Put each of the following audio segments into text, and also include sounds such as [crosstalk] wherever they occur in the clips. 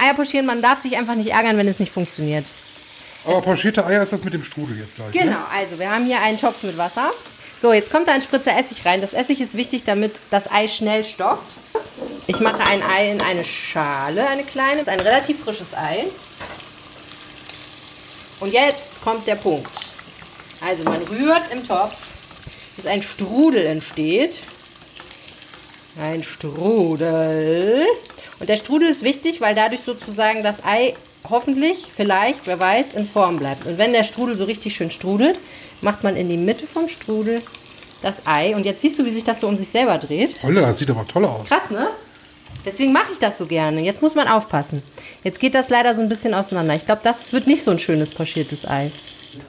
Eier pochieren, man darf sich einfach nicht ärgern, wenn es nicht funktioniert. Aber pochierte Eier ist das mit dem Strudel jetzt gleich. Genau, Ne? also wir haben hier einen Topf mit Wasser. So, jetzt kommt da ein Spritzer Essig rein. Das Essig ist wichtig, damit das Ei schnell stockt. Ich mache ein Ei in eine Schale, eine kleine, ein relativ frisches Ei. Und jetzt kommt der Punkt. Also man rührt im Topf, bis ein Strudel entsteht. Ein Strudel. Und der Strudel ist wichtig, weil dadurch sozusagen das Ei hoffentlich, vielleicht, wer weiß, in Form bleibt. Und wenn der Strudel so richtig schön strudelt, macht man in die Mitte vom Strudel das Ei. Und jetzt siehst du, wie sich das so um sich selber dreht. Holla, das sieht aber toll aus. Krass, ne? Deswegen mache ich das so gerne. Jetzt muss man aufpassen. Jetzt geht das leider so ein bisschen auseinander. Ich glaube, das wird nicht so ein schönes pochiertes Ei.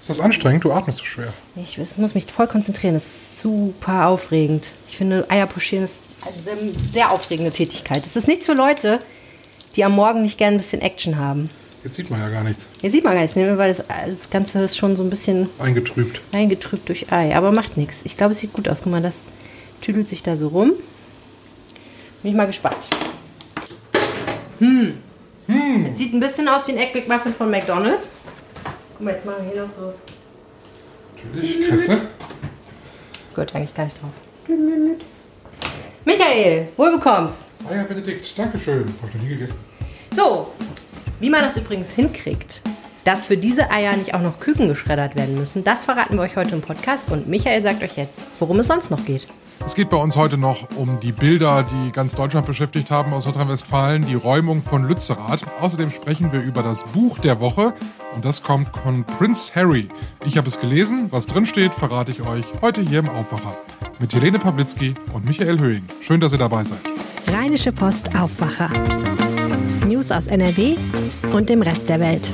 Ist das anstrengend? Du atmest so schwer. Ich muss mich voll konzentrieren. Das ist super aufregend. Ich finde, Eier pochieren ist eine sehr, aufregende Tätigkeit. Es ist nichts für Leute, die am Morgen nicht gerne ein bisschen Action haben. Jetzt sieht man ja gar nichts. Hier sieht man gar nichts, ne, weil das, das Ganze ist schon so ein bisschen Eingetrübt. eingetrübt durch Ei. Aber macht nichts. Ich glaube, es sieht gut aus. Guck mal, das tüdelt sich da so rum. Bin ich mal gespannt. Hm. Es sieht ein bisschen aus wie ein Egg McMuffin von McDonalds. Guck mal, jetzt machen wir hier noch so. Natürlich. Kresse. Gehört eigentlich gar nicht drauf. Michael, wohl bekommst. Eier Benedikt, Dankeschön. Hab ich noch nie gegessen. So, wie man das übrigens hinkriegt, dass für diese Eier nicht auch noch Küken geschreddert werden müssen, das verraten wir euch heute im Podcast und Michael sagt euch jetzt, worum es sonst noch geht. Es geht bei uns heute noch um die Bilder, die ganz Deutschland beschäftigt haben aus Nordrhein-Westfalen, die Räumung von Lützerath. Außerdem sprechen wir über das Buch der Woche und das kommt von Prince Harry. Ich habe es gelesen, was drin steht, verrate ich euch heute hier im Aufwacher mit Helene Pawlitzki und Michael Höhing. Schön, dass ihr dabei seid. Rheinische Post Aufwacher. News aus NRW und dem Rest der Welt.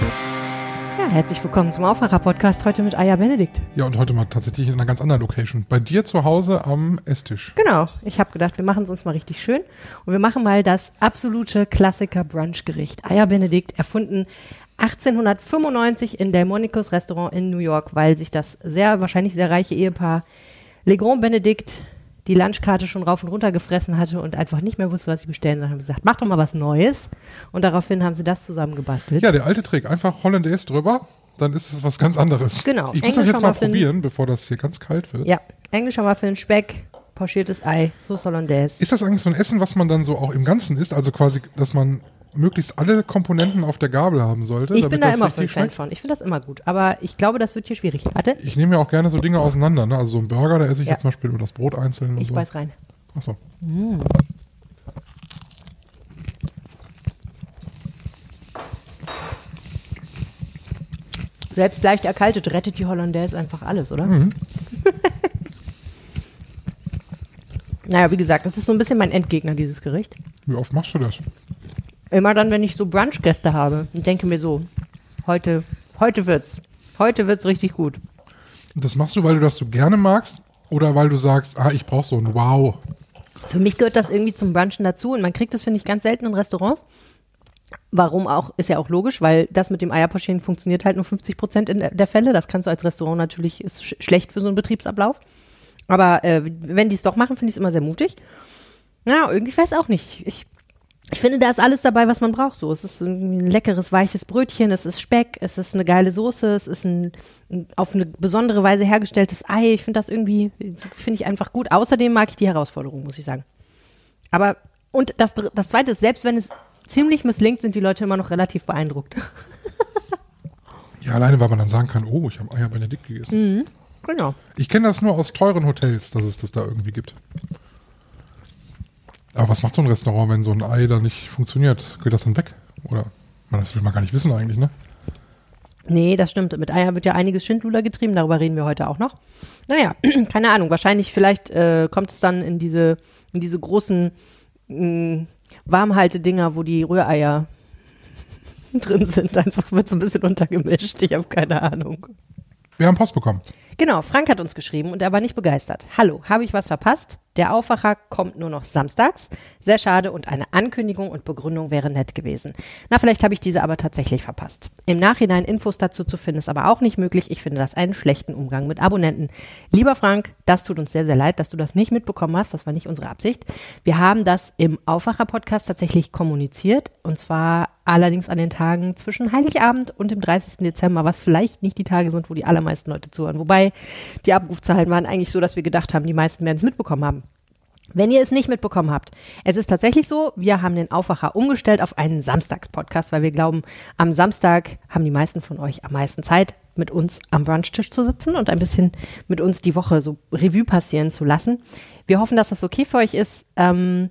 Ja, herzlich willkommen zum Aufwacher-Podcast heute mit Eier Benedikt. Ja, und heute mal tatsächlich in einer ganz anderen Location. Bei dir zu Hause am Esstisch. Genau, ich habe gedacht, wir machen es uns mal richtig schön und wir machen mal das absolute Klassiker-Brunch-Gericht. Eier Benedikt, erfunden 1895 in Delmonicos Restaurant in New York, weil sich das sehr, wahrscheinlich sehr reiche Ehepaar Legrand Benedikt die Lunchkarte schon rauf und runter gefressen hatte und einfach nicht mehr wusste, was sie bestellen sollen. Haben sie gesagt, mach doch mal was Neues. Und daraufhin haben sie das zusammengebastelt. Ja, der alte Trick. Einfach Hollandaise drüber, dann ist es was ganz anderes. Genau. Ich muss das jetzt mal probieren, bevor das hier ganz kalt wird. Ja, englischer Muffin, Speck, pochiertes Ei, Sauce Hollandaise. Ist das eigentlich so ein Essen, was man dann so auch im Ganzen isst? Also quasi, dass man möglichst alle Komponenten auf der Gabel haben sollte? Ich bin da immer ein Fan von. Ich finde das immer gut. Aber ich glaube, das wird hier schwierig. Warte, Ich nehme ja auch gerne so Dinge auseinander. Ne? Also so ein Burger, da esse ich Ja. jetzt zum Beispiel nur das Brot einzeln und ich so. beiß rein. Achso. Selbst leicht erkaltet rettet die Hollandaise einfach alles, oder? Mhm. [laughs] naja, wie gesagt, das ist so ein bisschen mein Endgegner, dieses Gericht. Wie oft machst du das? Immer dann, wenn ich so Brunchgäste habe und denke mir so, heute, heute wird's. Heute wird's richtig gut. Das machst du, weil du das so gerne magst? Oder weil du sagst, ah, ich brauche so ein Wow. Für mich gehört das irgendwie zum Brunchen dazu und man kriegt das, finde ich, ganz selten in Restaurants. Warum auch, ist ja auch logisch, weil das mit dem Eierpochieren funktioniert halt nur 50 Prozent in der Fälle. Das kannst du als Restaurant natürlich, ist sch schlecht für so einen Betriebsablauf. Aber äh, wenn die es doch machen, finde ich es immer sehr mutig. Ja, irgendwie weiß auch nicht. Ich, ich finde, da ist alles dabei, was man braucht. So, es ist ein leckeres, weiches Brötchen, es ist Speck, es ist eine geile Soße, es ist ein, ein auf eine besondere Weise hergestelltes Ei. Ich finde das irgendwie, finde ich einfach gut. Außerdem mag ich die Herausforderung, muss ich sagen. Aber, und das, das Zweite ist, selbst wenn es ziemlich misslingt, sind die Leute immer noch relativ beeindruckt. [laughs] Ja, alleine, weil man dann sagen kann, oh, ich habe Eier Benedikt gegessen. genau. Ich kenne das nur aus teuren Hotels, dass es das da irgendwie gibt. Aber was macht so ein Restaurant, wenn so ein Ei da nicht funktioniert? Geht das dann weg? Oder? Man, Das will man gar nicht wissen eigentlich, ne? Nee, das stimmt. Mit Eier wird ja einiges Schindluder getrieben, darüber reden wir heute auch noch. Naja, [clears throat] keine Ahnung, wahrscheinlich, vielleicht äh, kommt es dann in diese, in diese großen mh, Warmhaltedinger, wo die Rühreier [laughs] drin sind. Einfach wird so ein bisschen untergemischt. Ich habe keine Ahnung. Wir haben Post bekommen. Genau, Frank hat uns geschrieben und er war nicht begeistert. Hallo, habe ich was verpasst? Der Aufwacher kommt nur noch samstags. Sehr schade und eine Ankündigung und Begründung wäre nett gewesen. Na, vielleicht habe ich diese aber tatsächlich verpasst. Im Nachhinein Infos dazu zu finden ist aber auch nicht möglich. Ich finde das einen schlechten Umgang mit Abonnenten. Lieber Frank, das tut uns sehr, sehr leid, dass du das nicht mitbekommen hast. Das war nicht unsere Absicht. Wir haben das im Aufwacher-Podcast tatsächlich kommuniziert und zwar allerdings an den Tagen zwischen Heiligabend und dem 30. Dezember, was vielleicht nicht die Tage sind, wo die allermeisten Leute zuhören. Wobei die Abrufzahlen waren eigentlich so, dass wir gedacht haben, die meisten werden es mitbekommen haben. Wenn ihr es nicht mitbekommen habt, es ist tatsächlich so, wir haben den Aufwacher umgestellt auf einen Samstagspodcast, weil wir glauben, am Samstag haben die meisten von euch am meisten Zeit, mit uns am Brunchtisch zu sitzen und ein bisschen mit uns die Woche so Revue passieren zu lassen. Wir hoffen, dass das okay für euch ist. Ähm,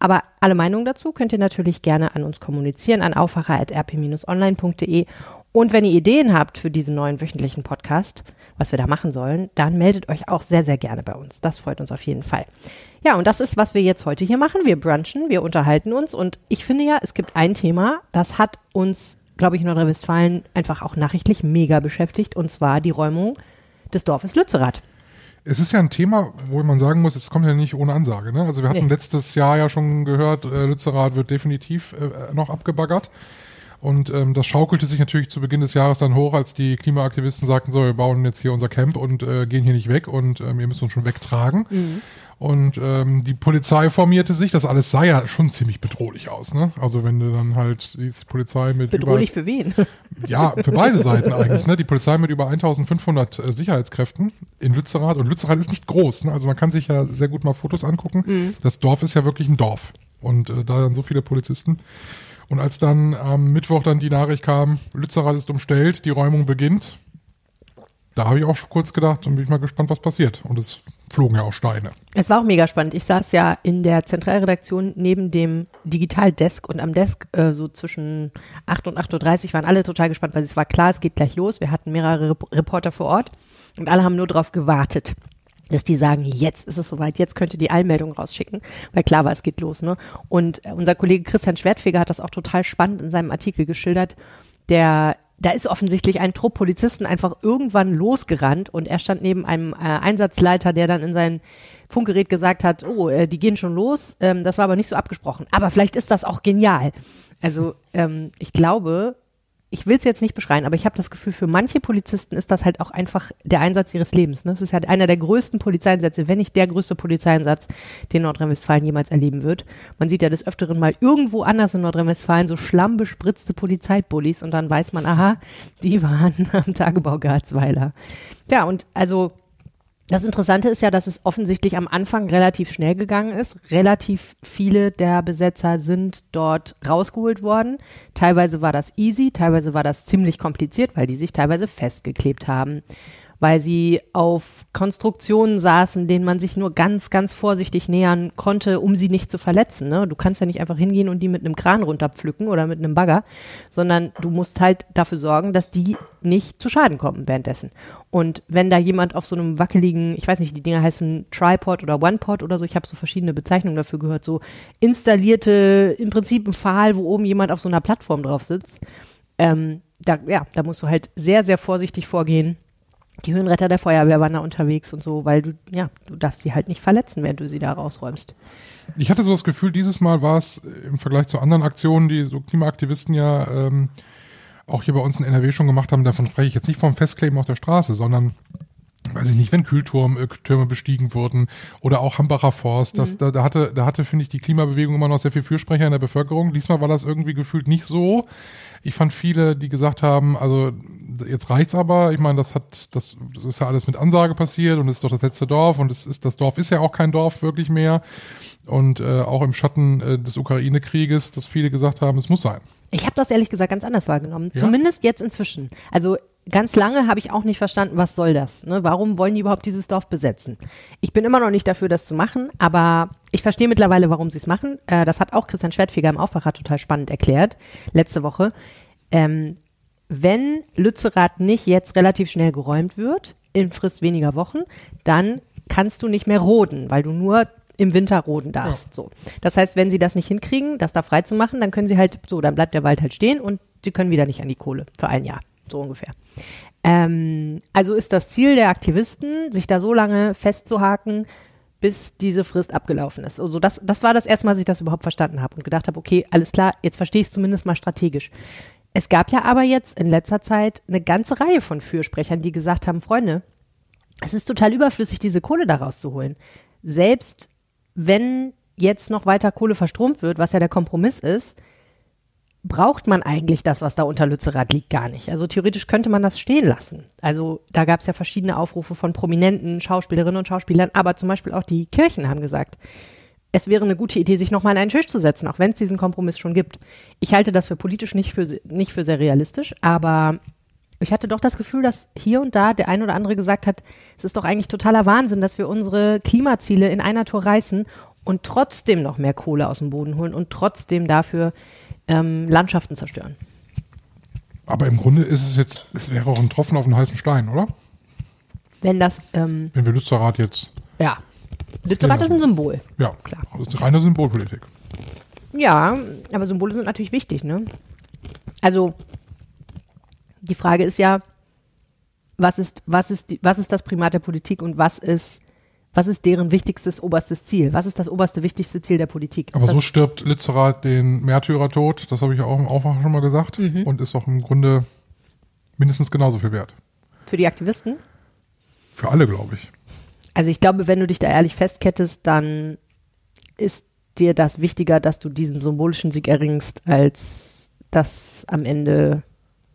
aber alle Meinungen dazu könnt ihr natürlich gerne an uns kommunizieren an aufwacher.rp-online.de. Und wenn ihr Ideen habt für diesen neuen wöchentlichen Podcast, was wir da machen sollen, dann meldet euch auch sehr, sehr gerne bei uns. Das freut uns auf jeden Fall. Ja, und das ist, was wir jetzt heute hier machen. Wir brunchen, wir unterhalten uns und ich finde ja, es gibt ein Thema, das hat uns, glaube ich, in Nordrhein-Westfalen einfach auch nachrichtlich mega beschäftigt und zwar die Räumung des Dorfes Lützerath. Es ist ja ein Thema, wo man sagen muss, es kommt ja nicht ohne Ansage. Ne? Also wir hatten nee. letztes Jahr ja schon gehört, äh, Lützerath wird definitiv äh, noch abgebaggert. Und ähm, das schaukelte sich natürlich zu Beginn des Jahres dann hoch, als die Klimaaktivisten sagten, so, wir bauen jetzt hier unser Camp und äh, gehen hier nicht weg und ähm, ihr müsst uns schon wegtragen. Mhm. Und ähm, die Polizei formierte sich, das alles sah ja schon ziemlich bedrohlich aus, ne? Also wenn du dann halt die Polizei mit bedrohlich über, für wen? [laughs] Ja, für beide Seiten eigentlich, ne? Die Polizei mit über 1500 äh, Sicherheitskräften in Lützerath und Lützerath ist nicht groß, ne? Also man kann sich ja sehr gut mal Fotos angucken. Mhm. Das Dorf ist ja wirklich ein Dorf und äh, da dann so viele Polizisten. Und als dann am Mittwoch dann die Nachricht kam, Lützerath ist umstellt, die Räumung beginnt, da habe ich auch kurz gedacht und bin ich mal gespannt, was passiert. Und es flogen ja auch Steine. Es war auch mega spannend. Ich saß ja in der Zentralredaktion neben dem Digitaldesk und am Desk äh, so zwischen 8 und 8.30 Uhr waren alle total gespannt, weil es war klar, es geht gleich los. Wir hatten mehrere Rep Reporter vor Ort und alle haben nur darauf gewartet dass die sagen, jetzt ist es soweit, jetzt könnt ihr die Allmeldung rausschicken, weil klar war, es geht los. Ne? Und äh, unser Kollege Christian Schwertfeger hat das auch total spannend in seinem Artikel geschildert. Der da ist offensichtlich ein Trupp Polizisten einfach irgendwann losgerannt und er stand neben einem äh, Einsatzleiter, der dann in sein Funkgerät gesagt hat, oh, äh, die gehen schon los. Ähm, das war aber nicht so abgesprochen. Aber vielleicht ist das auch genial. Also ähm, ich glaube, ich will es jetzt nicht beschreien, aber ich habe das Gefühl, für manche Polizisten ist das halt auch einfach der Einsatz ihres Lebens. Ne? Das ist halt einer der größten Polizeieinsätze, wenn nicht der größte Polizeieinsatz, den Nordrhein-Westfalen jemals erleben wird. Man sieht ja des Öfteren mal irgendwo anders in Nordrhein-Westfalen so schlammbespritzte Polizeibullis und dann weiß man, aha, die waren [laughs] am Tagebau Garzweiler. Ja, und also das Interessante ist ja, dass es offensichtlich am Anfang relativ schnell gegangen ist. Relativ viele der Besetzer sind dort rausgeholt worden. Teilweise war das easy, teilweise war das ziemlich kompliziert, weil die sich teilweise festgeklebt haben weil sie auf Konstruktionen saßen, denen man sich nur ganz, ganz vorsichtig nähern konnte, um sie nicht zu verletzen. Ne? Du kannst ja nicht einfach hingehen und die mit einem Kran runterpflücken oder mit einem Bagger, sondern du musst halt dafür sorgen, dass die nicht zu Schaden kommen währenddessen. Und wenn da jemand auf so einem wackeligen, ich weiß nicht, die Dinger heißen Tripod oder OnePod oder so, ich habe so verschiedene Bezeichnungen dafür gehört, so installierte, im Prinzip ein Pfahl, wo oben jemand auf so einer Plattform drauf sitzt. Ähm, da, ja, da musst du halt sehr, sehr vorsichtig vorgehen die Höhenretter der Feuerwehr waren da unterwegs und so, weil du, ja, du darfst sie halt nicht verletzen, während du sie da rausräumst. Ich hatte so das Gefühl, dieses Mal war es im Vergleich zu anderen Aktionen, die so Klimaaktivisten ja ähm, auch hier bei uns in NRW schon gemacht haben, davon spreche ich jetzt nicht vom Festkleben auf der Straße, sondern weiß ich nicht, wenn Kühltürme äh, bestiegen wurden oder auch Hambacher Forst, das, mhm. da, da hatte, da hatte, finde ich, die Klimabewegung immer noch sehr viel Fürsprecher in der Bevölkerung. Diesmal war das irgendwie gefühlt nicht so. Ich fand viele, die gesagt haben, also jetzt reicht's aber. Ich meine, das hat, das, das ist ja alles mit Ansage passiert und es ist doch das letzte Dorf und es ist, das Dorf ist ja auch kein Dorf wirklich mehr. Und äh, auch im Schatten äh, des Ukraine-Krieges, dass viele gesagt haben, es muss sein. Ich habe das ehrlich gesagt ganz anders wahrgenommen. Ja? Zumindest jetzt inzwischen. Also ganz lange habe ich auch nicht verstanden, was soll das? Ne? Warum wollen die überhaupt dieses Dorf besetzen? Ich bin immer noch nicht dafür, das zu machen, aber ich verstehe mittlerweile, warum sie es machen. Äh, das hat auch Christian Schwertfeger im Aufwacher total spannend erklärt, letzte Woche. Ähm, wenn Lützerath nicht jetzt relativ schnell geräumt wird, in Frist weniger Wochen, dann kannst du nicht mehr roden, weil du nur im Winter roden darfst. Ja. So. Das heißt, wenn sie das nicht hinkriegen, das da frei zu machen, dann können sie halt, so, dann bleibt der Wald halt stehen und sie können wieder nicht an die Kohle für ein Jahr. So ungefähr. Ähm, also ist das Ziel der Aktivisten, sich da so lange festzuhaken, bis diese Frist abgelaufen ist. Also das, das war das erste Mal, dass ich das überhaupt verstanden habe und gedacht habe, okay, alles klar, jetzt verstehe ich es zumindest mal strategisch. Es gab ja aber jetzt in letzter Zeit eine ganze Reihe von Fürsprechern, die gesagt haben, Freunde, es ist total überflüssig, diese Kohle daraus zu holen. Selbst wenn jetzt noch weiter Kohle verstromt wird, was ja der Kompromiss ist, braucht man eigentlich das, was da unter Lützerath liegt, gar nicht. Also theoretisch könnte man das stehen lassen. Also da gab es ja verschiedene Aufrufe von prominenten Schauspielerinnen und Schauspielern, aber zum Beispiel auch die Kirchen haben gesagt, es wäre eine gute Idee, sich nochmal an einen Tisch zu setzen, auch wenn es diesen Kompromiss schon gibt. Ich halte das für politisch nicht für, nicht für sehr realistisch, aber ich hatte doch das Gefühl, dass hier und da der ein oder andere gesagt hat, es ist doch eigentlich totaler Wahnsinn, dass wir unsere Klimaziele in einer Tour reißen und trotzdem noch mehr Kohle aus dem Boden holen und trotzdem dafür ähm, Landschaften zerstören. Aber im Grunde ist es jetzt, es wäre auch ein Tropfen auf den heißen Stein, oder? Wenn das, ähm, Wenn wir Lützerath jetzt, ja, Lützerath ist ein Symbol. ja, Klar. das ist reine Symbolpolitik. Ja, aber Symbole sind natürlich wichtig, ne? Also, die Frage ist ja, was ist, was ist, was ist das Primat der Politik und was ist, was ist deren wichtigstes, oberstes Ziel? Was ist das oberste, wichtigste Ziel der Politik? Aber so stirbt Lützerath den Märtyrertod, das habe ich auch im Aufwachen schon mal gesagt, Mhm. und ist auch im Grunde mindestens genauso viel wert. für die Aktivisten? Für alle, glaube ich. Also ich glaube, wenn du dich da ehrlich festkettest, dann ist dir das wichtiger, dass du diesen symbolischen Sieg erringst, als das am Ende.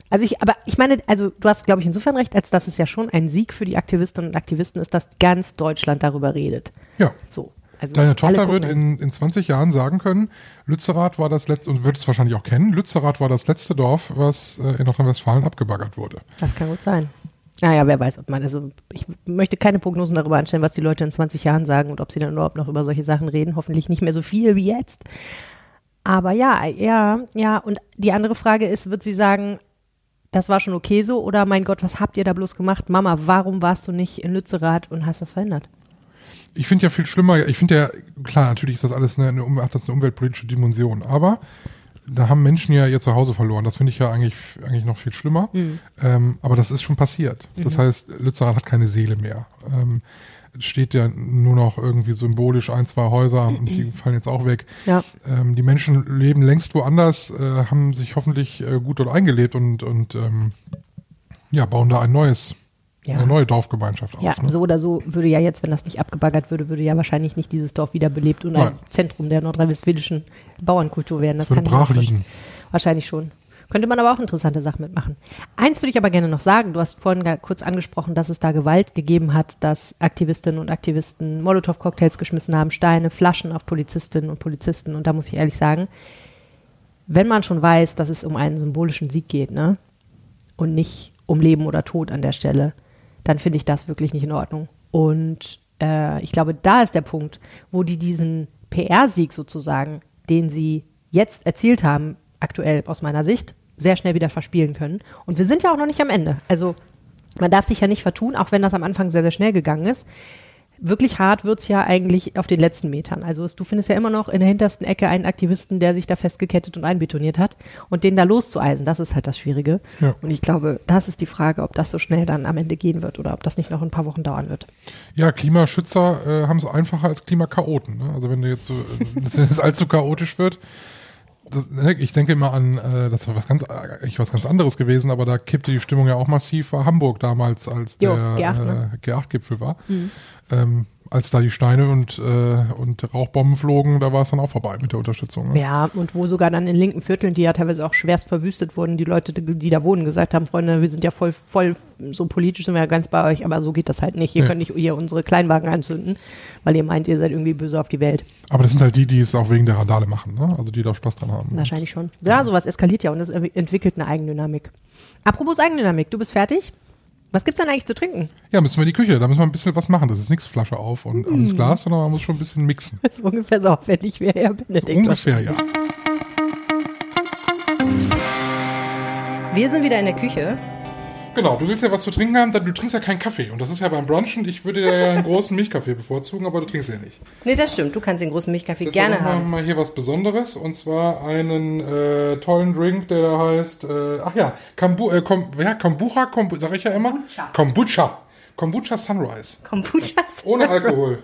Also ich, aber ich meine, also du hast, glaube ich, insofern recht, als dass es ja schon ein Sieg für die Aktivistinnen und Aktivisten ist, dass ganz Deutschland darüber redet. Ja. So. Also Deine Tochter wird in, in 20 Jahren sagen können, Lützerath war das letzte, und wird es wahrscheinlich auch kennen, Lützerath war das letzte Dorf, was äh, in Nordrhein-Westfalen abgebaggert wurde. Das kann gut sein. Naja, wer weiß, ob man, also ich möchte keine Prognosen darüber anstellen, was die Leute in 20 Jahren sagen und ob sie dann überhaupt noch über solche Sachen reden. Hoffentlich nicht mehr so viel wie jetzt. Aber ja, ja, ja. Und die andere Frage ist, wird sie sagen, das war schon okay so oder mein Gott, was habt ihr da bloß gemacht? Mama, warum warst du nicht in Lützerath und hast das verhindert? Ich finde ja viel schlimmer, ich finde ja, klar, natürlich ist das alles eine, eine, hat das eine umweltpolitische Dimension, aber da haben Menschen ja ihr Zuhause verloren. Das finde ich ja eigentlich, eigentlich noch viel schlimmer. Ähm, aber das ist schon passiert. Das heißt, Lützerath hat keine Seele mehr. Ähm, steht ja nur noch irgendwie symbolisch ein, zwei Häuser und die [clears throat] fallen jetzt auch weg. Ja. Ähm, die Menschen leben längst woanders, äh, haben sich hoffentlich äh, gut dort eingelebt und, und ähm, ja, bauen da ein neues, Ja. eine neue Dorfgemeinschaft Ja, auf. Ne? so oder so würde ja jetzt, wenn das nicht abgebaggert würde, würde ja wahrscheinlich nicht dieses Dorf wiederbelebt und ein Nein. Zentrum der nordrhein-westfälischen Bauernkultur werden. Das würde kann brach liegen. Wahrscheinlich schon. Könnte man aber auch interessante Sachen mitmachen. Eins würde ich aber gerne noch sagen. Du hast vorhin kurz angesprochen, dass es da Gewalt gegeben hat, dass Aktivistinnen und Aktivisten Molotow-Cocktails geschmissen haben, Steine, Flaschen auf Polizistinnen und Polizisten. Und da muss ich ehrlich sagen, wenn man schon weiß, dass es um einen symbolischen Sieg geht, ne? Und nicht um Leben oder Tod an der Stelle, dann finde ich das wirklich nicht in Ordnung. Und äh, ich glaube, da ist der Punkt, wo die diesen PR-Sieg sozusagen, den sie jetzt erzielt haben, aktuell aus meiner Sicht, sehr schnell wieder verspielen können. Und wir sind ja auch noch nicht am Ende. Also man darf sich ja nicht vertun, auch wenn das am Anfang sehr, sehr schnell gegangen ist. Wirklich hart wird's ja eigentlich auf den letzten Metern. Also es, du findest ja immer noch in der hintersten Ecke einen Aktivisten, der sich da festgekettet und einbetoniert hat. Und den da loszueisen, das ist halt das Schwierige. Ja. Und ich glaube, das ist die Frage, ob das so schnell dann am Ende gehen wird oder ob das nicht noch ein paar Wochen dauern wird. Ja, Klimaschützer äh, haben es einfacher als Klimakaoten. Ne? Also wenn du jetzt so, äh, [laughs] dass es allzu chaotisch wird. Das, ne, ich denke immer an, äh, das war was ganz, eigentlich was ganz anderes gewesen, aber da kippte die Stimmung ja auch massiv. War Hamburg damals, als Jo, der G8, ne? äh, G8-Gipfel war. Ähm, als da die Steine und, äh, und Rauchbomben flogen, da war es dann auch vorbei mit der Unterstützung. Ne? Ja, und wo sogar dann in linken Vierteln, die ja teilweise auch schwerst verwüstet wurden, die Leute, die da wohnen, gesagt haben, Freunde, wir sind ja voll, voll, so politisch sind wir ja ganz bei euch, aber so geht das halt nicht. Ihr Nee. könnt nicht hier unsere Kleinwagen anzünden, weil ihr meint, ihr seid irgendwie böse auf die Welt. Aber das sind halt die, die es auch wegen der Randale machen, ne? Also die da Spaß dran haben. Wahrscheinlich schon. Ja, sowas eskaliert ja und es entwickelt eine Eigendynamik. Apropos Eigendynamik, du bist fertig? Was gibt's denn eigentlich zu trinken? Ja, müssen wir in die Küche, da müssen wir ein bisschen was machen. Das ist nichts Flasche auf und Mm. ins Glas, sondern man muss schon ein bisschen mixen. Das ist ungefähr so aufwendig wie Herr Benedikt. Ungefähr, ja. Wir sind wieder in der Küche. Genau, du willst ja was zu trinken haben, dann du trinkst ja keinen Kaffee. Und das ist ja beim Brunchen, ich würde dir ja einen großen Milchkaffee bevorzugen, aber du trinkst ja nicht. Nee, das stimmt. Du kannst den großen Milchkaffee Deshalb gerne machen wir haben. mal hier was Besonderes und zwar einen äh, tollen Drink, der da heißt, äh, ach ja, Kombu äh, Kom ja, Kombucha, Kombu sag ich ja immer. Kombucha. Kombucha. Kombucha Sunrise. Kombucha. [laughs] Ohne Alkohol.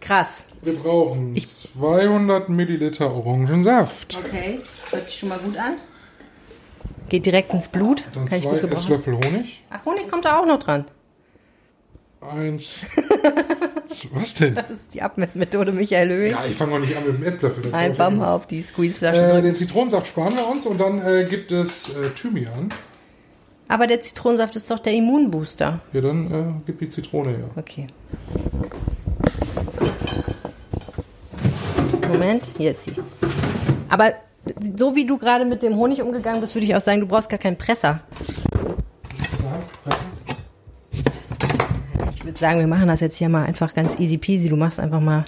Krass. Wir brauchen 200 Milliliter Orangensaft. Okay, hört sich schon mal gut an. Geht direkt ins Blut. Dann Kann ich zwei. Esslöffel Honig. Ach, Honig kommt da auch noch dran. Eins. [laughs] Was denn? Das ist die Abmessmethode Michael Löwing. Ja, ich fange mal nicht an mit dem Esslöffel. Einfach mal auf die Squeezeflasche. Äh, drücken. den Zitronensaft sparen wir uns und dann äh, gibt es äh, Thymian. Aber der Zitronensaft ist doch der Immunbooster. Ja, dann äh, gib die Zitrone her. Okay. Moment, hier ist sie. Aber so wie du gerade mit dem Honig umgegangen bist, würde ich auch sagen, du brauchst gar keinen Presser. Ich würde sagen, wir machen das jetzt hier mal einfach ganz easy peasy. Du machst einfach mal,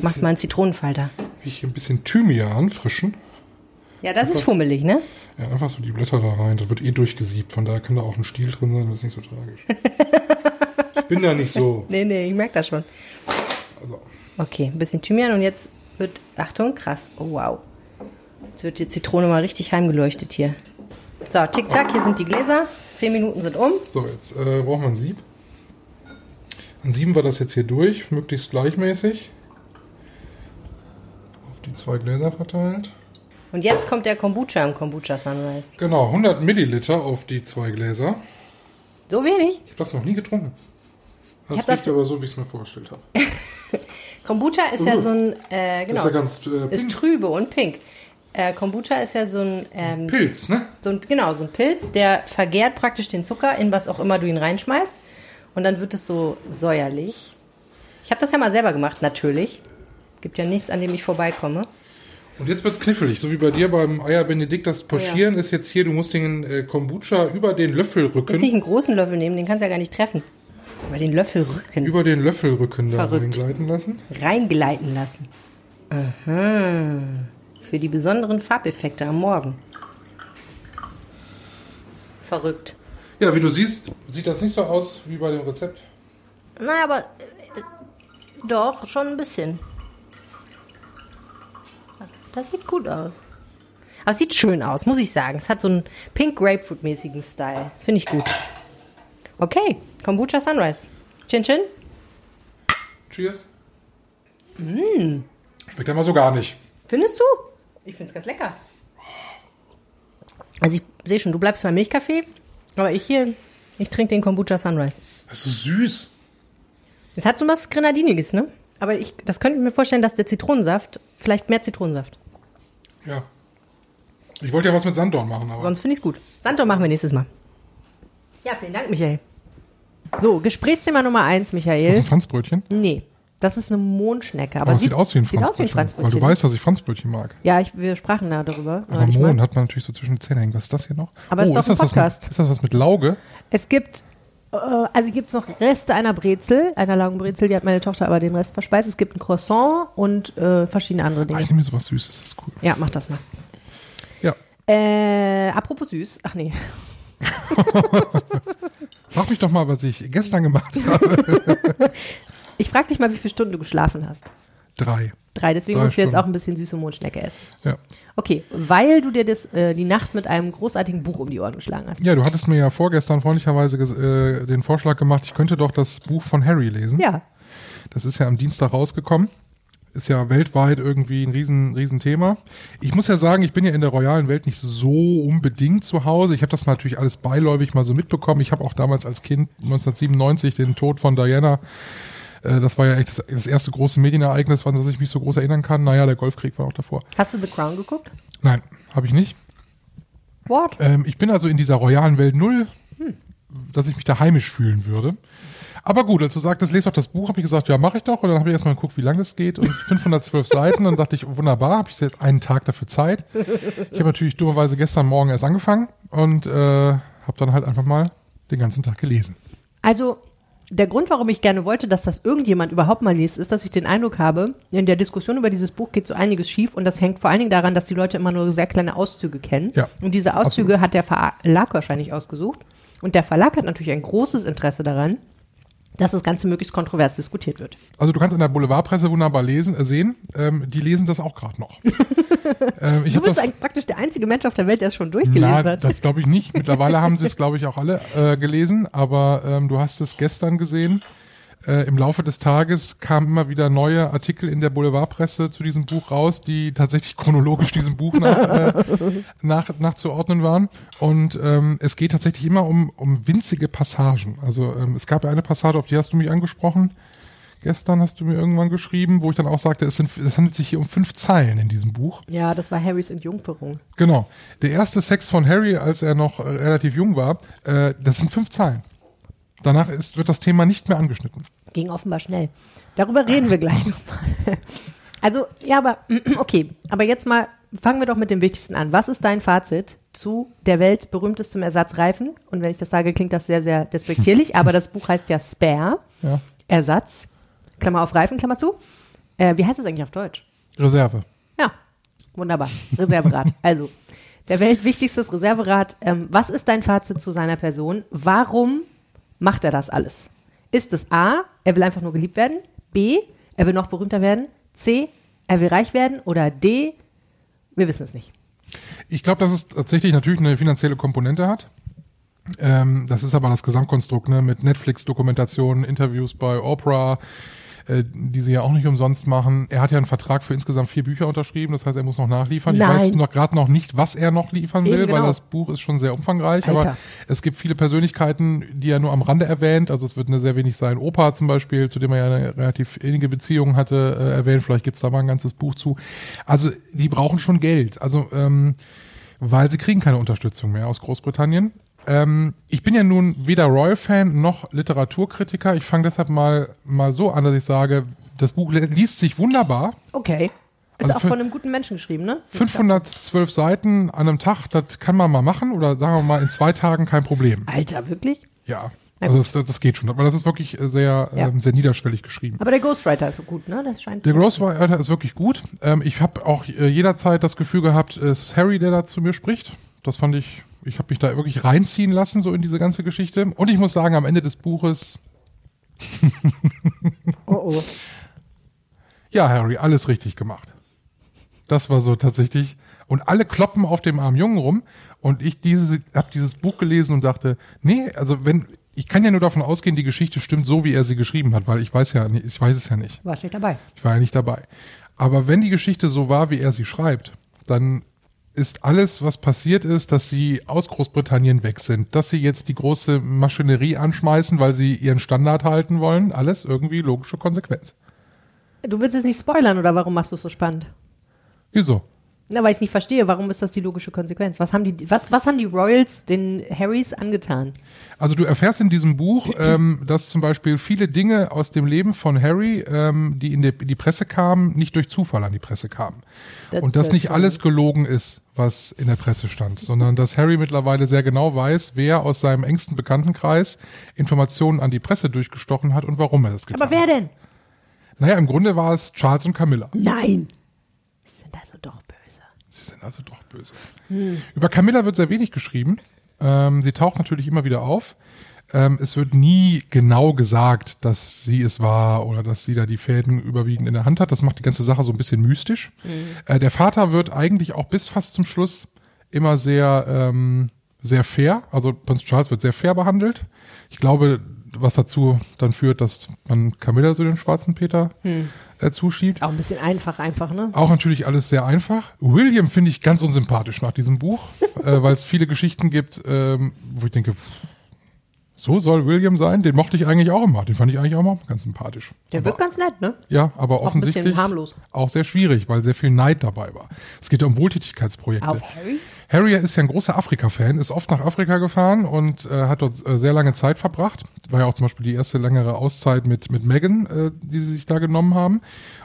machst mal einen Zitronenfalter. Ich hier ein bisschen Thymian frischen. Ja, das ist fummelig, ne? Ja, einfach so die Blätter da rein. Das wird eh durchgesiebt. Von daher kann da auch ein Stiel drin sein. Das ist nicht so tragisch. [laughs] ich bin da nicht so. Nee, nee, ich merke das schon. Also, Okay, ein bisschen Thymian und jetzt wird, Achtung, krass, oh wow. Jetzt wird die Zitrone mal richtig heimgeleuchtet hier. So, tick-tack, hier sind die Gläser. Zehn Minuten sind um. so, jetzt äh, brauchen wir ein Sieb. Dann sieben wir das jetzt hier durch, möglichst gleichmäßig. Auf die zwei Gläser verteilt. Und jetzt kommt der Kombucha im Kombucha Sunrise. Genau, 100 Milliliter auf die zwei Gläser. So wenig? Ich habe das noch nie getrunken. Das hab liegt das- aber so, wie ich es mir vorgestellt habe. [laughs] Kombucha ist ja Uh, so ein, äh, genau, ist ja ganz äh, ist trübe und pink. Äh, Kombucha ist ja so ein, ähm, Pilz, ne? so ein, genau, so ein Pilz, der vergärt praktisch den Zucker in was auch immer du ihn reinschmeißt. Und dann wird es so säuerlich. Ich habe das ja mal selber gemacht, natürlich. Gibt ja nichts, an dem ich vorbeikomme. Und jetzt wird's knifflig, so wie bei dir beim Eier Benedikt. Das Pochieren ist jetzt hier, du musst den äh, Kombucha über den Löffelrücken, Jetzt nicht einen großen Löffel nehmen, den kannst du ja gar nicht treffen. Aber den Löffel rücken, über den Löffelrücken da Verrückt. reingleiten lassen. reingleiten lassen. Aha. Für die besonderen Farbeffekte am Morgen. Verrückt. Ja, wie du siehst, sieht das nicht so aus wie bei dem Rezept. Na, aber äh, doch, schon ein bisschen. Das sieht gut aus. Aber es sieht schön aus, muss ich sagen. Es hat so einen Pink Grapefruit-mäßigen Style. Finde ich gut. Okay, Kombucha Sunrise. Chin Chin? Cheers. Schmeckt ja mal so gar nicht. Findest du? Ich finde es ganz lecker. Also ich sehe schon, du bleibst beim Milchkaffee, aber ich hier, ich trinke den Kombucha Sunrise. Das ist so süß. Es hat so was Grenadiniges, ne? Aber ich, das könnte ich mir vorstellen, dass der Zitronensaft, vielleicht mehr Zitronensaft. Ja. Ich wollte ja was mit Sanddorn machen, aber. Sonst finde ich es gut. Sanddorn machen wir nächstes Mal. Ja, vielen Dank, Michael. So, Gesprächsthema Nummer eins, ist das Michael. ein Franzbrötchen? Nee, das ist eine Mondschnecke. Aber, Aber es sieht aus wie ein sieht aus wie ein Franzbrötchen. weil Franzbrötchen. du weißt, dass ich Franzbrötchen mag. Ja, ich, wir sprachen da darüber. Aber. Mohn hat man natürlich so zwischen den Zähnen hängen. Was ist das hier noch? Aber es ist doch ist, ein das was Podcast. mit, ist das was mit Lauge? Es gibt, äh, also gibt es noch Reste einer Brezel, einer Laugenbrezel, die hat meine Tochter aber den Rest verspeist. Es gibt ein Croissant und äh, verschiedene andere Ah, Dinge. ich nehme mir sowas Süßes, das ist cool. Ja, mach das mal. Ja. Äh, apropos süß, ach nee. [laughs] Frag mich doch mal, was ich gestern gemacht habe. Ich frag dich mal, wie viele Stunden du geschlafen hast. Drei. Drei, deswegen Drei musst du jetzt auch ein bisschen süße Mondschnecke essen. Ja. Okay, weil du dir das, äh, die Nacht mit einem großartigen Buch um die Ohren geschlagen hast. ja, du hattest mir ja vorgestern freundlicherweise äh, den Vorschlag gemacht, ich könnte doch das Buch von Harry lesen. Ja, Das ist ja am Dienstag rausgekommen. Ist ja weltweit irgendwie ein riesen, riesen Thema. Ich muss ja sagen, ich bin ja in der royalen Welt nicht so unbedingt zu Hause. Ich habe das natürlich alles beiläufig mal so mitbekommen. Ich habe auch damals als Kind 1997 den Tod von Diana. äh, Das war ja echt das, das erste große Medienereignis, an das ich mich so groß erinnern kann. Naja, der Golfkrieg war auch davor. hast du The Crown geguckt? Nein, habe ich nicht. What? Ähm, ich bin also in dieser royalen Welt null, dass ich mich da heimisch fühlen würde. Aber gut, als du sagtest, lese doch das Buch, habe ich gesagt, ja, mache ich doch. Und dann habe ich erstmal geguckt, wie lang es geht. Und [laughs] 512 Seiten. Und dachte ich, wunderbar, habe ich jetzt einen Tag dafür Zeit. Ich habe natürlich dummerweise gestern Morgen erst angefangen und äh, habe dann halt einfach mal den ganzen Tag gelesen. Also, der Grund, warum ich gerne wollte, dass das irgendjemand überhaupt mal liest, ist, dass ich den Eindruck habe, in der Diskussion über dieses Buch geht so einiges schief und das hängt vor allen Dingen daran, dass die Leute immer nur sehr kleine Auszüge kennen. Ja, und diese Auszüge hat der Verlag wahrscheinlich ausgesucht. Und der Verlag hat natürlich ein großes Interesse daran, dass das Ganze möglichst kontrovers diskutiert wird. Also du kannst in der Boulevardpresse wunderbar lesen, äh, sehen. Ähm, die lesen das auch gerade noch. [laughs] ähm, ich Du bist das, eigentlich praktisch der einzige Mensch auf der Welt, der es schon durchgelesen Na, hat. das glaube ich nicht. Mittlerweile haben sie es, [laughs] glaube ich, auch alle äh, gelesen, aber ähm, du hast es gestern gesehen. Äh, Im Laufe des Tages kamen immer wieder neue Artikel in der Boulevardpresse zu diesem Buch raus, die tatsächlich chronologisch diesem Buch nach, äh, nach, nachzuordnen waren. Und ähm, es geht tatsächlich immer um, um winzige Passagen. Also ähm, es gab ja eine Passage, auf die hast du mich angesprochen. Gestern hast du mir irgendwann geschrieben, wo ich dann auch sagte, es, sind, es handelt sich hier um fünf Zeilen in diesem Buch. Ja, das war Harrys Entjungferung. Genau. Der erste Sex von Harry, als er noch äh, relativ jung war, äh, das sind fünf Zeilen. Danach ist, wird das Thema nicht mehr angeschnitten. Ging offenbar schnell. Darüber reden wir gleich nochmal. Also, ja, aber [clears throat] okay. Aber jetzt mal fangen wir doch mit dem Wichtigsten an. Was ist dein Fazit zu der Welt berühmtestem Ersatzreifen? Und wenn ich das sage, klingt das sehr, sehr despektierlich, [laughs] aber das Buch heißt ja Spare, Ja. Ersatz, Klammer auf Reifen, Klammer zu. Äh, wie heißt das eigentlich auf Deutsch? Reserve. Ja, wunderbar. Reserverad. [laughs] also, der weltwichtigstes Reserverad. Ähm, was ist dein Fazit zu seiner Person? Warum macht er das alles? Ist es A, er will einfach nur geliebt werden? B, er will noch berühmter werden? C, er will reich werden? Oder D, wir wissen es nicht. Ich glaube, dass es tatsächlich natürlich eine finanzielle Komponente hat. Ähm, das ist aber das Gesamtkonstrukt, ne? Mit Netflix-Dokumentationen, Interviews bei Oprah, äh, die sie ja auch nicht umsonst machen. Er hat ja einen Vertrag für insgesamt vier Bücher unterschrieben, das heißt, er muss noch nachliefern. Nein. Ich weiß noch gerade noch nicht, was er noch liefern will, Eben, genau. weil das Buch ist schon sehr umfangreich. Aber Alter. es gibt viele Persönlichkeiten, die er nur am Rande erwähnt. Also es wird eine sehr wenig sein. Opa zum Beispiel, zu dem er ja eine relativ innige Beziehung hatte, äh, erwähnt. Vielleicht gibt's da mal ein ganzes Buch zu. Also die brauchen schon Geld. Also ähm, weil sie kriegen keine Unterstützung mehr aus Großbritannien. Ähm, ich bin ja nun weder Royal-Fan noch Literaturkritiker. Ich fange deshalb mal, mal so an, dass ich sage, das Buch liest sich wunderbar. Okay. Ist Also auch von einem guten Menschen geschrieben, ne? 512 Seiten an einem Tag, das kann man mal machen oder sagen wir mal in zwei Tagen kein Problem. Alter, wirklich? Ja, also das, das geht schon. Aber das ist wirklich äh, sehr, Ja. ähm, sehr niederschwellig geschrieben. Aber der Ghostwriter ist so gut, ne? Das scheint. Der Ghostwriter ist wirklich gut. Ähm, ich habe auch äh, jederzeit das Gefühl gehabt, es ist Harry, der da zu mir spricht. Das fand ich, ich habe mich da wirklich reinziehen lassen, so in diese ganze Geschichte. Und ich muss sagen, am Ende des Buches, [laughs] Oh oh. ja, Harry, alles richtig gemacht. Das war so tatsächlich. Und alle kloppen auf dem armen Jungen rum. Und ich diese, habe dieses Buch gelesen und dachte, nee, also wenn, ich kann ja nur davon ausgehen, die Geschichte stimmt so, wie er sie geschrieben hat, weil ich weiß ja, nicht- ich weiß es ja nicht. Warst nicht dabei. Ich war ja nicht dabei. Aber wenn die Geschichte so war, wie er sie schreibt, dann ist alles, was passiert ist, dass sie aus Großbritannien weg sind, dass sie jetzt die große Maschinerie anschmeißen, weil sie ihren Standard halten wollen, alles irgendwie logische Konsequenz. Du willst jetzt nicht spoilern oder warum machst du es so spannend? Wieso? Na, weil ich nicht verstehe, warum ist das die logische Konsequenz? Was haben die, was, was haben die Royals den Harrys angetan? Also du erfährst in diesem Buch, [clears throat] ähm, dass zum Beispiel viele Dinge aus dem Leben von Harry, ähm, die in, in die Presse kamen, nicht durch Zufall an die Presse kamen. Das- Und dass das- nicht alles gelogen ist, was in der Presse stand, sondern dass Harry mittlerweile sehr genau weiß, wer aus seinem engsten Bekanntenkreis Informationen an die Presse durchgestochen hat und warum er das getan Aber wer hat. denn? Naja, im Grunde war es Charles und Camilla. Nein. Sie sind also doch böse. Sie sind also doch böse. Über Camilla wird sehr wenig geschrieben. Ähm, sie taucht natürlich immer wieder auf. Ähm, es wird nie genau gesagt, dass sie es war oder dass sie da die Fäden überwiegend in der Hand hat. Das macht die ganze Sache so ein bisschen mystisch. Äh, der Vater wird eigentlich auch bis fast zum Schluss immer sehr, ähm, sehr fair. Also Prinz Charles wird sehr fair behandelt. Ich glaube, was dazu dann führt, dass man Camilla so den schwarzen Peter äh, zuschiebt. Auch ein bisschen einfach, einfach, ne? Auch natürlich alles sehr einfach. William finde ich ganz unsympathisch nach diesem Buch, [laughs] äh, weil es viele Geschichten gibt, ähm, wo ich denke, pff, so soll William sein. Den mochte ich eigentlich auch immer. Den fand ich eigentlich auch mal ganz sympathisch. Der aber, wirkt ganz nett, ne? ja, aber Auch offensichtlich harmlos. auch sehr schwierig, weil sehr viel Neid dabei war. Es geht ja um Wohltätigkeitsprojekte. Auf Harry? Harry ist ja ein großer Afrika-Fan, ist oft nach Afrika gefahren und äh, hat dort äh, sehr lange Zeit verbracht. War ja auch zum Beispiel die erste längere Auszeit mit, mit Meghan, äh, die sie sich da genommen haben.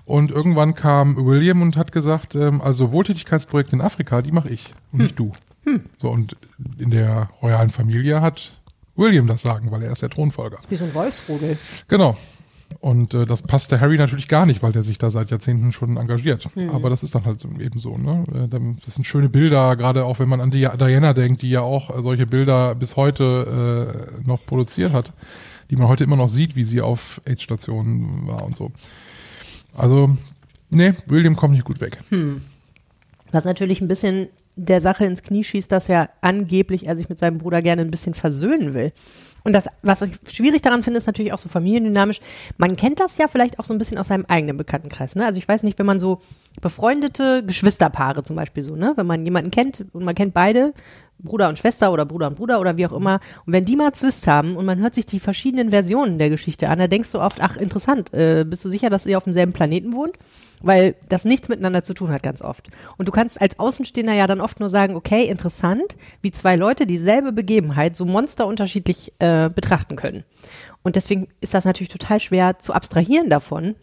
Und irgendwann kam William und hat gesagt, ähm, also Wohltätigkeitsprojekte in Afrika, die mache ich und nicht du. So, und in der royalen Familie hat William das Sagen, weil er ist der Thronfolger. Wie so ein Wolfsrudel. Genau. Und äh, das passte Harry natürlich gar nicht, weil der sich da seit Jahrzehnten schon engagiert. Aber das ist dann halt eben so. Ne? Äh, Das sind schöne Bilder, gerade auch wenn man an die Diana denkt, die ja auch solche Bilder bis heute äh, noch produziert hat, die man heute immer noch sieht, wie sie auf AIDS-Stationen war und so. Also, nee, William kommt nicht gut weg. Was natürlich ein bisschen der Sache ins Knie schießt, dass er angeblich er sich mit seinem Bruder gerne ein bisschen versöhnen will. Und das, was ich schwierig daran finde, ist natürlich auch so familiendynamisch. Man kennt das ja vielleicht auch so ein bisschen aus seinem eigenen Bekanntenkreis. Ne? Also ich weiß nicht, wenn man so befreundete Geschwisterpaare zum Beispiel so, ne, wenn man jemanden kennt und man kennt beide, Bruder und Schwester oder Bruder und Bruder oder wie auch immer. Und wenn die mal Zwist haben und man hört sich die verschiedenen Versionen der Geschichte an, da denkst du oft, ach interessant, äh, bist du sicher, dass ihr auf demselben Planeten wohnt? Weil das nichts miteinander zu tun hat ganz oft. Und du kannst als Außenstehender ja dann oft nur sagen, okay, interessant, wie zwei Leute dieselbe Begebenheit so monsterunterschiedlich äh, betrachten können. Und deswegen ist das natürlich total schwer zu abstrahieren davon,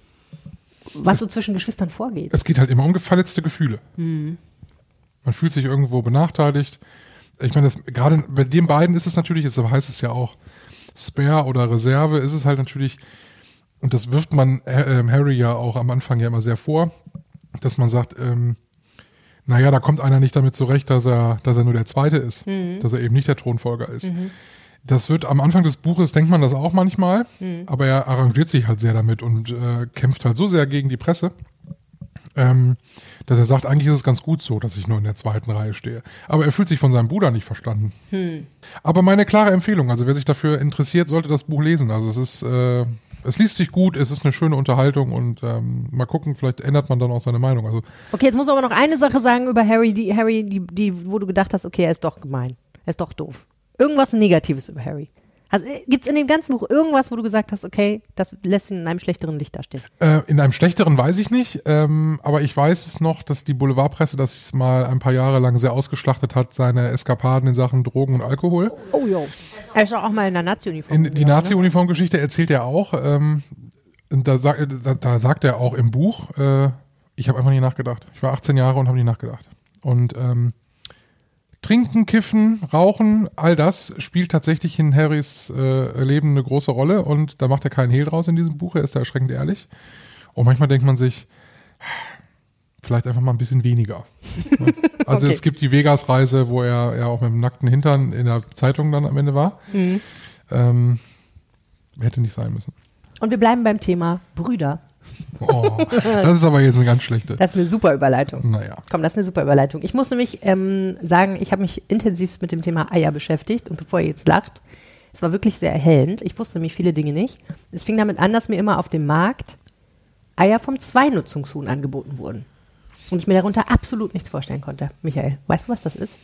was so zwischen Geschwistern vorgeht. Es geht halt immer um verletzte Gefühle. Man fühlt sich irgendwo benachteiligt. Ich meine, gerade bei den beiden ist es natürlich, jetzt heißt es ja auch Spare oder Reserve, ist es halt natürlich, und das wirft man äh, ähm, Harry ja auch am Anfang ja immer sehr vor, dass man sagt, ähm, naja, da kommt einer nicht damit zurecht, dass er, dass er nur der Zweite ist, dass er eben nicht der Thronfolger ist. Das wird am Anfang des Buches, denkt man das auch manchmal, aber er arrangiert sich halt sehr damit und äh, kämpft halt so sehr gegen die Presse, ähm, dass er sagt, eigentlich ist es ganz gut so, dass ich nur in der zweiten Reihe stehe. Aber er fühlt sich von seinem Bruder nicht verstanden. Aber meine klare Empfehlung, also wer sich dafür interessiert, sollte das Buch lesen. Also es ist, äh, es liest sich gut, es ist eine schöne Unterhaltung und ähm, mal gucken, vielleicht ändert man dann auch seine Meinung. Also Okay, jetzt muss aber noch eine Sache sagen über Harry, die Harry, die, die, wo du gedacht hast, okay, er ist doch gemein. Er ist doch doof. Irgendwas Negatives über Harry. Also gibt es in dem ganzen Buch irgendwas, wo du gesagt hast, okay, das lässt ihn in einem schlechteren Licht dastehen? Äh, in einem schlechteren weiß ich nicht, ähm, aber ich weiß es noch, dass die Boulevardpresse das mal ein paar Jahre lang sehr ausgeschlachtet hat, seine Eskapaden in Sachen Drogen und Alkohol. Oh jo. Er ist auch mal in der Nazi-Uniform. In die Nazi-Uniform-Geschichte erzählt er auch. Ähm, da, da, da sagt er auch im Buch, äh, ich habe einfach nicht nachgedacht. Ich war 18 Jahre und habe nicht nachgedacht. Und ähm, Trinken, Kiffen, Rauchen, all das spielt tatsächlich in Harrys äh, Leben eine große Rolle und da macht er keinen Hehl draus in diesem Buch, er ist da erschreckend ehrlich. Und manchmal denkt man sich, vielleicht einfach mal ein bisschen weniger. [laughs] Ne? Also Okay. es gibt die Vegas-Reise, wo er ja auch mit dem nackten Hintern in der Zeitung dann am Ende war. Ähm, hätte nicht sein müssen. Und wir bleiben beim Thema Brüder. Oh, das ist aber jetzt eine ganz schlechte. Das ist eine super Überleitung. Naja. Komm, das ist eine super Überleitung. Ich muss nämlich ähm, sagen, ich habe mich intensivst mit dem Thema Eier beschäftigt und bevor ihr jetzt lacht, es war wirklich sehr erhellend. Ich wusste nämlich viele Dinge nicht. Es fing damit an, dass mir immer auf dem Markt Eier vom Zweinutzungshuhn angeboten wurden. Und ich mir darunter absolut nichts vorstellen konnte. Michael, weißt du, was das ist?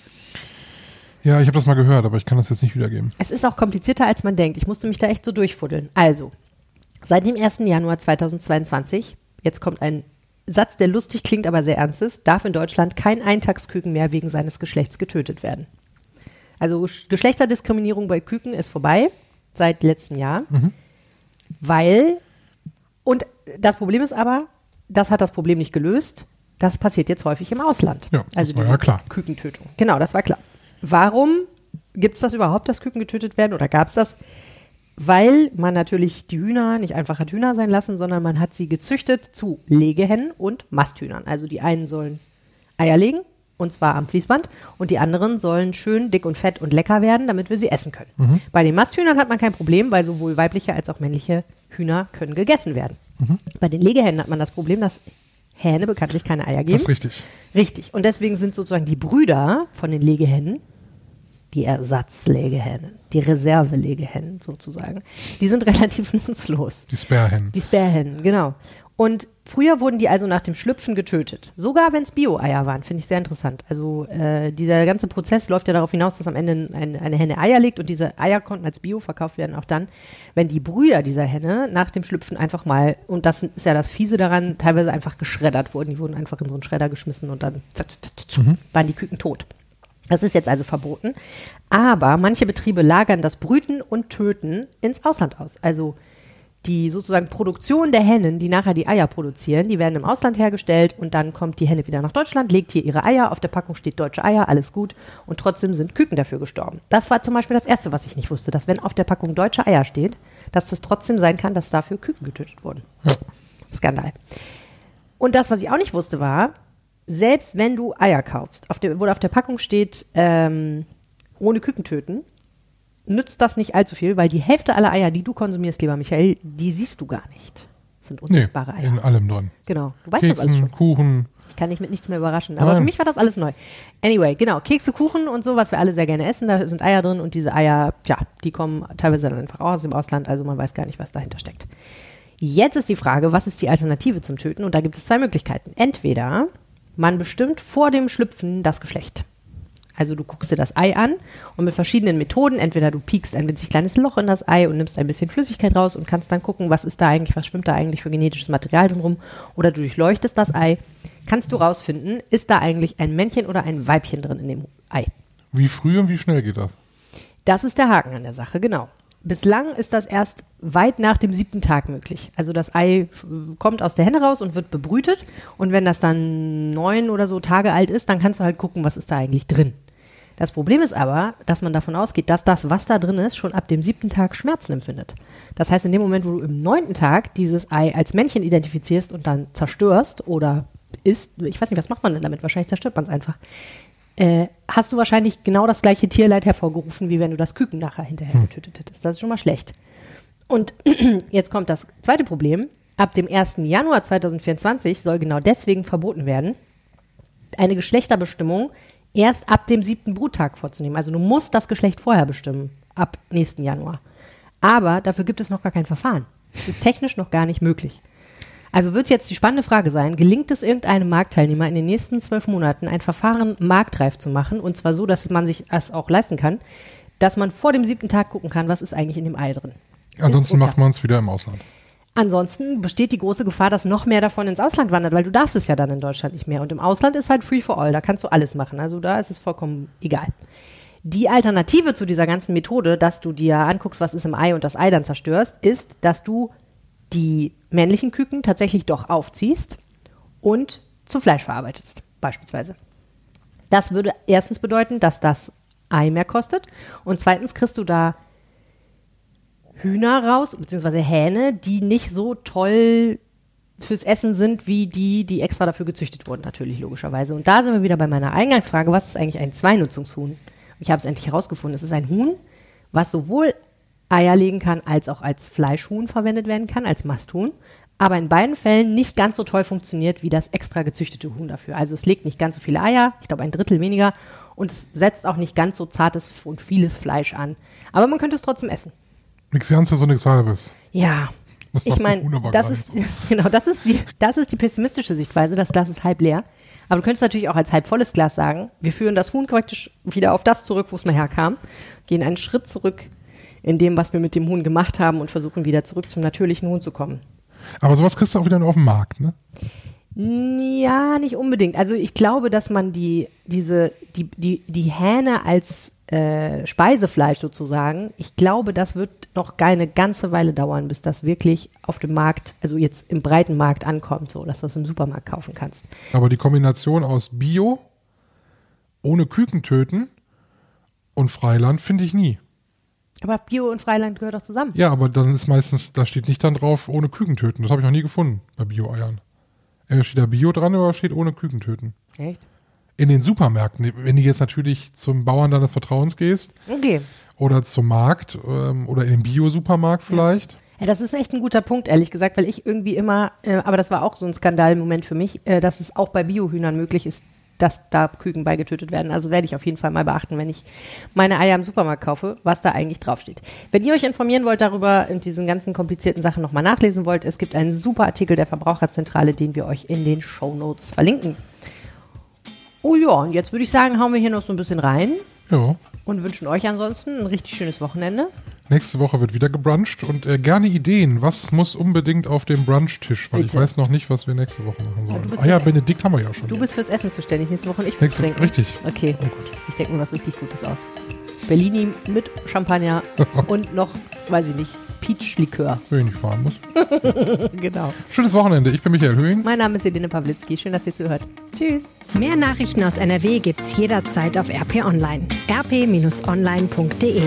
Ja, ich habe das mal gehört, aber ich kann das jetzt nicht wiedergeben. Es ist auch komplizierter, als man denkt. Ich musste mich da echt so durchfuddeln. Also, seit dem 1. Januar 2022, jetzt kommt ein Satz, der lustig klingt, aber sehr ernst ist, darf in Deutschland kein Eintagsküken mehr wegen seines Geschlechts getötet werden. Also Sch- Geschlechterdiskriminierung bei Küken ist vorbei seit letztem Jahr, weil, und das Problem ist aber, das hat das Problem nicht gelöst, das passiert jetzt häufig im Ausland. Ja, das also war diese ja klar. Kükentötung. Genau, das war klar. Warum gibt es das überhaupt, dass Küken getötet werden oder gab es das? Weil man natürlich die Hühner nicht einfach hat Hühner sein lassen, sondern man hat sie gezüchtet zu Legehennen und Masthühnern. Also die einen sollen Eier legen, und zwar am Fließband, und die anderen sollen schön dick und fett und lecker werden, damit wir sie essen können. Bei den Masthühnern hat man kein Problem, weil sowohl weibliche als auch männliche Hühner können gegessen werden. Bei den Legehennen hat man das Problem, dass Hähne bekanntlich keine Eier geben. Das ist richtig. Richtig. Und deswegen sind sozusagen die Brüder von den Legehennen, die Ersatzlegehennen, die Reservelegehennen sozusagen, die sind [laughs] relativ nutzlos. Die Sparehennen. Die Sperrhennen, genau. Und früher wurden die also nach dem Schlüpfen getötet. Sogar wenn es Bio-Eier waren, finde ich sehr interessant. Also äh, dieser ganze Prozess läuft ja darauf hinaus, dass am Ende ein, eine Henne Eier legt und diese Eier konnten als Bio verkauft werden, auch dann, wenn die Brüder dieser Henne nach dem Schlüpfen einfach mal, und das ist ja das Fiese daran, teilweise einfach geschreddert wurden. Die wurden einfach in so einen Schredder geschmissen und dann zack, zack, zack, zack, waren die Küken tot. Das ist jetzt also verboten. Aber manche Betriebe lagern das Brüten und Töten ins Ausland aus. Also die sozusagen Produktion der Hennen, die nachher die Eier produzieren, die werden im Ausland hergestellt und dann kommt die Henne wieder nach Deutschland, legt hier ihre Eier, auf der Packung steht deutsche Eier, alles gut und trotzdem sind Küken dafür gestorben. Das war zum Beispiel das Erste, was ich nicht wusste, dass wenn auf der Packung deutsche Eier steht, dass das trotzdem sein kann, dass dafür Küken getötet wurden. Skandal. Und das, was ich auch nicht wusste, war, selbst wenn du Eier kaufst, auf der, wo auf der Packung steht, ähm, ohne Küken töten, nützt das nicht allzu viel, weil die Hälfte aller Eier, die du konsumierst, lieber Michael, die siehst du gar nicht. Das sind Nee, unsichtbare Eier. in allem drin. Genau. Du weißt das alles Keksen, schon. Kuchen, Ich kann dich mit nichts mehr überraschen. Aber für Nein. mich war das alles neu. Anyway, genau. Kekse, Kuchen und so, was wir alle sehr gerne essen. Da sind Eier drin und diese Eier, ja, die kommen teilweise dann einfach auch aus dem Ausland. Also man weiß gar nicht, was dahinter steckt. Jetzt ist die Frage, was ist die Alternative zum Töten? Und da gibt es zwei Möglichkeiten. Entweder man bestimmt vor dem Schlüpfen das Geschlecht. Also du guckst dir das Ei an und mit verschiedenen Methoden, entweder du piekst ein winzig kleines Loch in das Ei und nimmst ein bisschen Flüssigkeit raus und kannst dann gucken, was ist da eigentlich, was schwimmt da eigentlich für genetisches Material drin rum, oder du durchleuchtest das Ei, kannst du rausfinden, ist da eigentlich ein Männchen oder ein Weibchen drin in dem Ei. Wie früh und wie schnell geht das? Das ist der Haken an der Sache, genau. Bislang ist das erst weit nach dem siebten Tag möglich. Also das Ei sch- kommt aus der Henne raus und wird bebrütet. Und wenn das dann neun oder so Tage alt ist, dann kannst du halt gucken, was ist da eigentlich drin. Das Problem ist aber, dass man davon ausgeht, dass das, was da drin ist, schon ab dem siebten Tag Schmerzen empfindet. Das heißt, in dem Moment, wo du im neunten Tag dieses Ei als Männchen identifizierst und dann zerstörst oder isst, ich weiß nicht, was macht man denn damit? Wahrscheinlich zerstört man es einfach äh, hast du wahrscheinlich genau das gleiche Tierleid hervorgerufen, wie wenn du das Küken nachher hinterher getötet hättest. Das ist schon mal schlecht. Und [clears throat] jetzt kommt das zweite Problem. Ab dem 1. Januar 2024 soll genau deswegen verboten werden, eine Geschlechterbestimmung erst ab dem siebten Bruttag vorzunehmen. Also du musst das Geschlecht vorher bestimmen, ab nächsten Januar. Aber dafür gibt es noch gar kein Verfahren. Das ist technisch noch gar nicht möglich. Also wird jetzt die spannende Frage sein, gelingt es irgendeinem Marktteilnehmer in den nächsten zwölf Monaten ein Verfahren marktreif zu machen, und zwar so, dass man sich das auch leisten kann, dass man vor dem siebten Tag gucken kann, was ist eigentlich in dem Ei drin. Ansonsten macht man es wieder im Ausland. Ansonsten besteht die große Gefahr, dass noch mehr davon ins Ausland wandert, weil du darfst es ja dann in Deutschland nicht mehr. Und im Ausland ist halt free for all, da kannst du alles machen. Also da ist es vollkommen egal. Die Alternative zu dieser ganzen Methode, dass du dir anguckst, was ist im Ei und das Ei dann zerstörst, ist, dass du die männlichen Küken tatsächlich doch aufziehst und zu Fleisch verarbeitest, beispielsweise. Das würde erstens bedeuten, dass das Ei mehr kostet und zweitens kriegst du da Hühner raus, beziehungsweise Hähne, die nicht so toll fürs Essen sind, wie die, die extra dafür gezüchtet wurden, natürlich, logischerweise. Und da sind wir wieder bei meiner Eingangsfrage, was ist eigentlich ein Zweinutzungshuhn? Ich habe es endlich herausgefunden. Es ist ein Huhn, was sowohl Eier legen kann, als auch als Fleischhuhn verwendet werden kann, als Masthuhn. Aber in beiden Fällen nicht ganz so toll funktioniert wie das extra gezüchtete Huhn dafür. Also es legt nicht ganz so viele Eier, ich glaube ein Drittel weniger. Und es setzt auch nicht ganz so zartes und vieles Fleisch an. Aber man könnte es trotzdem essen. Nix Ganzes und nix Halbes. Ja. Das Ich meine, aber das ist [laughs] genau, das ist die das ist die pessimistische Sichtweise, das Glas ist halb leer. Aber du könntest natürlich auch als halb volles Glas sagen, wir führen das Huhn praktisch wieder auf das zurück, wo es mal herkam, gehen einen Schritt zurück in dem, was wir mit dem Huhn gemacht haben und versuchen wieder zurück zum natürlichen Huhn zu kommen. Aber sowas kriegst du auch wieder auf dem Markt, ne? Ja, nicht unbedingt. Also ich glaube, dass man die, diese, die, die, die Hähne als äh, Speisefleisch sozusagen, ich glaube, das wird noch gar eine ganze Weile dauern, bis das wirklich auf dem Markt, also jetzt im breiten Markt ankommt, so dass du das im Supermarkt kaufen kannst. Aber die Kombination aus Bio, ohne Küken töten und Freiland finde ich nie. Aber Bio und Freiland gehört doch zusammen. Ja, aber dann ist meistens, da steht nicht dann drauf, ohne Küken töten. Das habe ich noch nie gefunden bei Bio-Eiern. Entweder steht da Bio dran oder steht ohne Küken töten. Echt? In den Supermärkten, wenn du jetzt natürlich zum Bauern deines Vertrauens gehst Okay. oder zum Markt ähm, oder in den Bio-Supermarkt vielleicht. Ja, das ist echt ein guter Punkt, ehrlich gesagt, weil ich irgendwie immer, äh, aber das war auch so ein Skandalmoment für mich, äh, dass es auch bei Biohühnern möglich ist, dass da Küken beigetötet werden. Also werde ich auf jeden Fall mal beachten, wenn ich meine Eier im Supermarkt kaufe, was da eigentlich draufsteht. Wenn ihr euch informieren wollt darüber und diesen ganzen komplizierten Sachen nochmal nachlesen wollt, es gibt einen super Artikel der Verbraucherzentrale, den wir euch in den Show Notes verlinken. Oh ja, und jetzt würde ich sagen, hauen wir hier noch so ein bisschen rein Ja. Und wünschen euch ansonsten ein richtig schönes Wochenende. Nächste Woche wird wieder gebruncht und äh, gerne Ideen. Was muss unbedingt auf dem Brunchtisch? Weil Bitte. ich weiß noch nicht, was wir nächste Woche machen sollen. Ah ja, Benedikt haben wir ja schon. Du bist fürs Essen zuständig nächste Woche und ich fürs Nächste, Trinken. richtig. Okay, Oh gut. ich denke mir was richtig Gutes aus. Bellini mit Champagner [laughs] und noch, weiß ich nicht, Peach-Likör. Wenn ich nicht fahren muss. [laughs] Genau. Schönes Wochenende. Ich bin Michael Höhing. Mein Name ist Helene Pawlitzki. Schön, dass ihr zuhört. Tschüss. Mehr Nachrichten aus NRW gibt's jederzeit auf RP Online. rp-online.de